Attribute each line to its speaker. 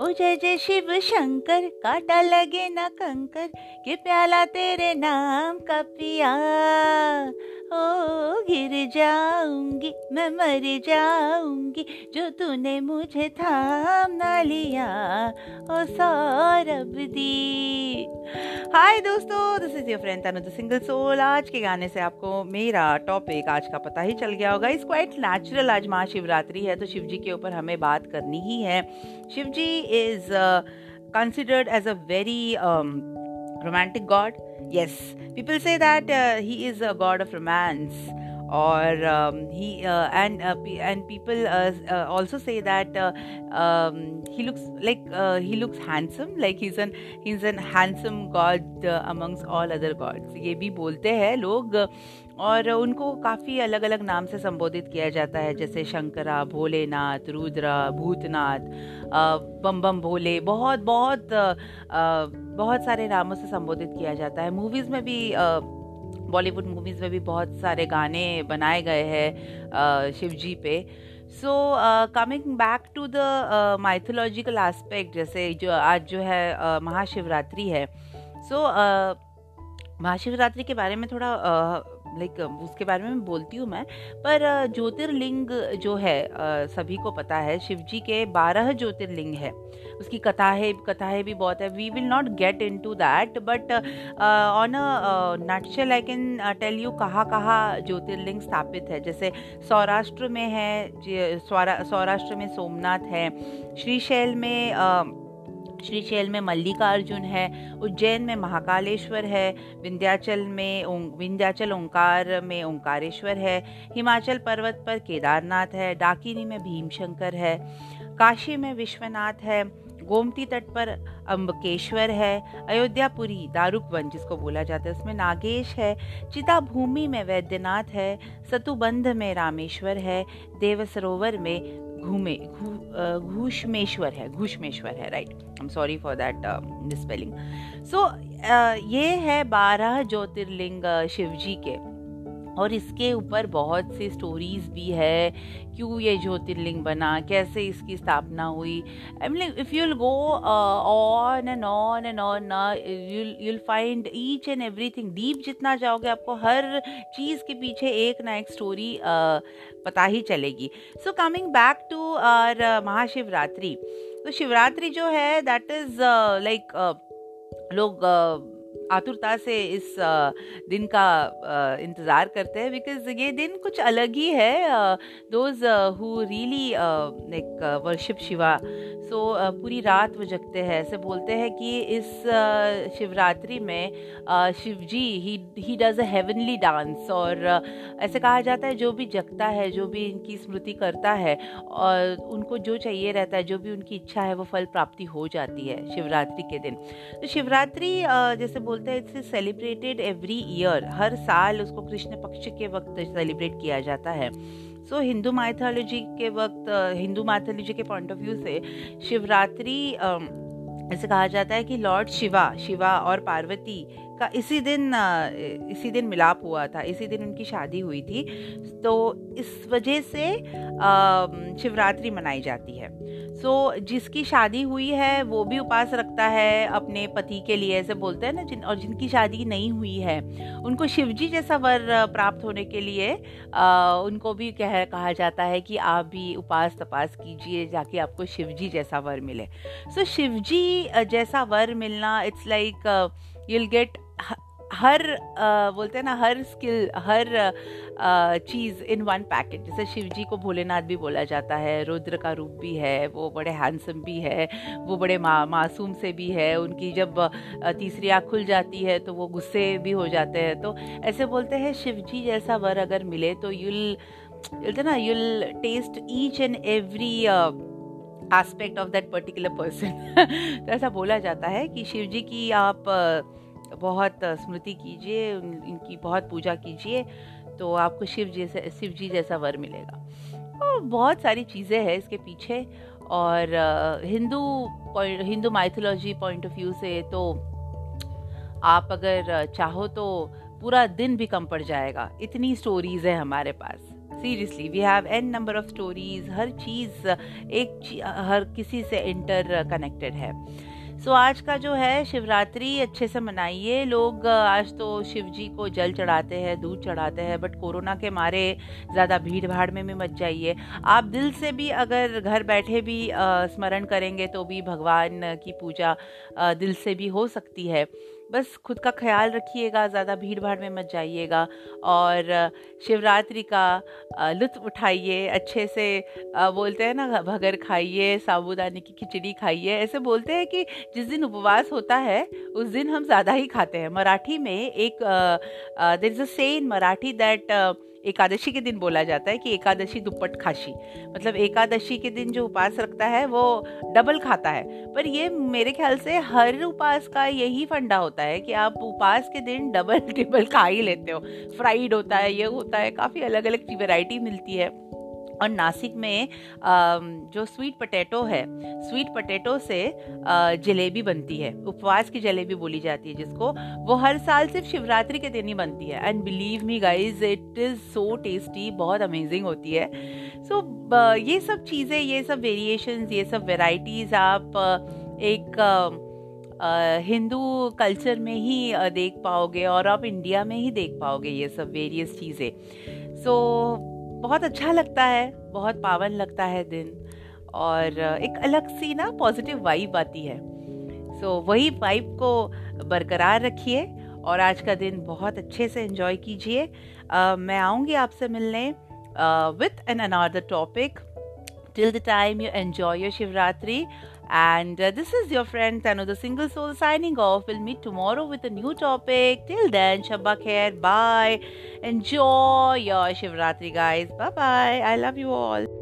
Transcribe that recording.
Speaker 1: ओ जय जय शिव शंकर, काटा लगे ना कंकर के प्याला तेरे नाम का पिया ओ, गिर जाऊँगी, मैं मर जाऊँगी, जो तूने मुझे थाम ना लिया, ओ, सौरभ दी। हाय दोस्तों this is your friend Tanu single soul आज के गाने से आपको मेरा टॉपिक आज का पता ही चल गया होगा। इस क्वाइट नेचुरल आज महाशिवरात्रि है तो शिव जी के ऊपर हमें बात करनी ही है। Shiv ji is considered as a very romantic god yes people say that uh, he is a god of romance or um, he uh, and uh, and people uh, uh, also say that uh, um, he looks like he looks handsome like he's an he's an handsome god amongst all other gods ये भी बोलते हैं लोग और उनको काफ़ी अलग अलग नाम से संबोधित किया जाता है जैसे शंकरा भोलेनाथ रुद्रा भूतनाथ बम बम भोले बहुत बहुत बहुत सारे नामों से संबोधित किया जाता है। मूवीज़ में भी बॉलीवुड मूवीज़ में भी बहुत सारे गाने बनाए गए हैं शिव जी पे। So coming back to the mythological aspect जैसे जो आज जो है uh, महाशिवरात्रि है। सो so, uh, महाशिवरात्रि के बारे में थोड़ा uh, लाइक उसके बारे में बोलती हूँ मैं। पर ज्योतिर्लिंग जो है सभी को पता है शिव जी के बारह ज्योतिर्लिंग है। उसकी कथाएँ कथाएँ भी बहुत है। We will not get into that but on a nutshell I can tell you कहाँ कहाँ ज्योतिर्लिंग स्थापित है। जैसे सौराष्ट्र में है सौराष्ट्र में सोमनाथ है श्रीशैल में uh, श्रीशैल में मल्लिकार्जुन है, उज्जैन में महाकालेश्वर है, विंध्याचल में विंध्याचल ओंकार में ओंकारेश्वर है, हिमाचल पर्वत पर केदारनाथ है, डाकिनी में भीमशंकर है, काशी में विश्वनाथ है, गोमती तट पर अम्बकेश्वर है, अयोध्यापुरी दारुकवन जिसको बोला जाता है, उसमें नागेश है चिता भूमि में वैद्यनाथ है, सतुबंध में रामेश्वर है देव सरोवर में घूमे घूषमेश्वर है घूषमेश्वर है right I am sorry for that misspelling so ये है बारह ज्योतिर्लिंग शिव जी के और इसके ऊपर बहुत सी स्टोरीज भी है क्यों ये ज्योतिर्लिंग बना कैसे इसकी स्थापना हुई। I mean if you'll go on and on and on you'll find each and everything deep जितना जाओगे आपको हर चीज़ के पीछे एक ना एक स्टोरी uh, पता ही चलेगी। So coming back to our Mahashivratri तो शिवरात्रि जो है दैट इज़ लाइक लोग uh, आतुरता से इस दिन का इंतज़ार करते हैं बिकॉज़ ये दिन कुछ अलग ही है। Those who really like worship Shiva so पूरी रात वो जगते हैं। ऐसे बोलते हैं कि इस शिवरात्रि में शिव जी ही डज अ हेवनली डांस और ऐसे कहा जाता है जो भी जगता है, जो भी इनकी स्मृति करता है, और उनको जो चाहिए रहता है, जो भी उनकी इच्छा है, वो फल प्राप्ति हो जाती है शिवरात्रि के दिन। तो शिवरात्रि जैसे बोलते हैं इट्स सेलिब्रेटेड एवरी ईयर हर साल उसको कृष्ण पक्ष के वक्त सेलिब्रेट किया जाता है। सो हिंदू माइथोलॉजी के वक्त, हिंदू माइथोलॉजी के पॉइंट ऑफ़ व्यू से शिवरात्रि ऐसे कहा जाता है कि लॉर्ड शिवा शिवा और पार्वती का इसी दिन इसी दिन मिलाप हुआ था इसी दिन उनकी शादी हुई थी। तो इस वजह से शिवरात्रि मनाई जाती है। सो जिसकी शादी हुई है वो भी उपास रखता है अपने पति के लिए ऐसे बोलते हैं ना जिन और जिनकी शादी नहीं हुई है उनको शिवजी जैसा वर प्राप्त होने के लिए उनको भी कह कहा जाता है कि आप भी उपास तपास कीजिए जाके आपको शिवजी जैसा वर मिले। सो so, शिवजी जैसा वर मिलना इट्स लाइक यूल गेट हर uh, बोलते हैं ना हर स्किल हर चीज़ इन वन पैकेट जैसे शिव जी को भोलेनाथ भी बोला जाता है रुद्र का रूप भी है वो बड़े हैंडसम भी है वो बड़े मा, मासूम से भी है उनकी जब तीसरी आँख खुल जाती है तो वो गुस्से भी हो जाते हैं. तो ऐसे बोलते हैं शिव जी जैसा वर अगर मिले तो यूल बोलते ना you'll test each and every aspect of that particular person तो ऐसा बोला जाता है कि शिव जी की आप uh, बहुत स्मृति कीजिए इनकी बहुत पूजा कीजिए तो आपको शिव जैसे शिव जी जैसा वर मिलेगा। तो बहुत सारी चीज़ें हैं इसके पीछे और Hindu Hindu mythology point of view से तो आप अगर चाहो तो पूरा दिन भी कम पड़ जाएगा। इतनी स्टोरीज है हमारे पास। Seriously we have an number of stories हर चीज़, एक हर किसी से इंटर कनेक्टेड है। सो आज का जो है शिवरात्रि, अच्छे से मनाइए। लोग आज तो शिव जी को जल चढ़ाते हैं, दूध चढ़ाते हैं बट कोरोना के मारे ज़्यादा भीड़ भाड़ में भी मत जाइए। आप दिल से भी अगर घर बैठे भी स्मरण करेंगे तो भी भगवान की पूजा दिल से भी हो सकती है। बस खुद का ख्याल रखिएगा, ज़्यादा भीड़ भाड़ में मत जाइएगा और शिवरात्रि का लुत्फ उठाइए, अच्छे से बोलते हैं ना भगर खाइए, साबुदाने की खिचड़ी खाइए, ऐसे बोलते हैं कि जिस दिन उपवास होता है, उस दिन हम ज़्यादा ही खाते हैं। मराठी में एक there is a saying Marathi that Ekadashi के दिन बोला जाता है कि एकादशी दुप्पट खाशी मतलब एकादशी के दिन जो उपास रखता है, वो डबल खाता है। पर ये मेरे ख्याल से हर उपास का यही फंडा होता है कि आप उपास के दिन डबल ट्रिपल खा ही लेते हो। फ्राइड होता है, ये होता है, काफ़ी अलग अलग वैरायटी मिलती है। और नासिक में जो स्वीट पटेटो है स्वीट पटेटो से जलेबी बनती है। उपवास की जलेबी बोली जाती है जिसको। वो हर साल सिर्फ़ शिवरात्रि के दिन ही बनती है। And believe me guys it is so tasty बहुत अमेजिंग होती है। सो so, ये सब चीज़ें ये सब वेरिएशन ये सब वेराइटीज़ आप एक हिंदू कल्चर में ही देख पाओगे और आप इंडिया में ही देख पाओगे ये सब वेरियस चीज़ें। सो so, बहुत अच्छा लगता है बहुत पावन लगता है दिन। और एक अलग सी ना पॉजिटिव वाइब आती है। सो so, वही वाइब को बरकरार रखिए और आज का दिन बहुत अच्छे से इन्जॉय कीजिए। मैं आऊँगी आपसे मिलने with an another topic till the time you enjoy your Shivratri And uh, this is your friend Tanu the Single Soul signing off. We'll meet tomorrow with a new topic. Till then, Shabba Khair. Bye. Enjoy your Shivratri, guys. Bye bye. I love you all.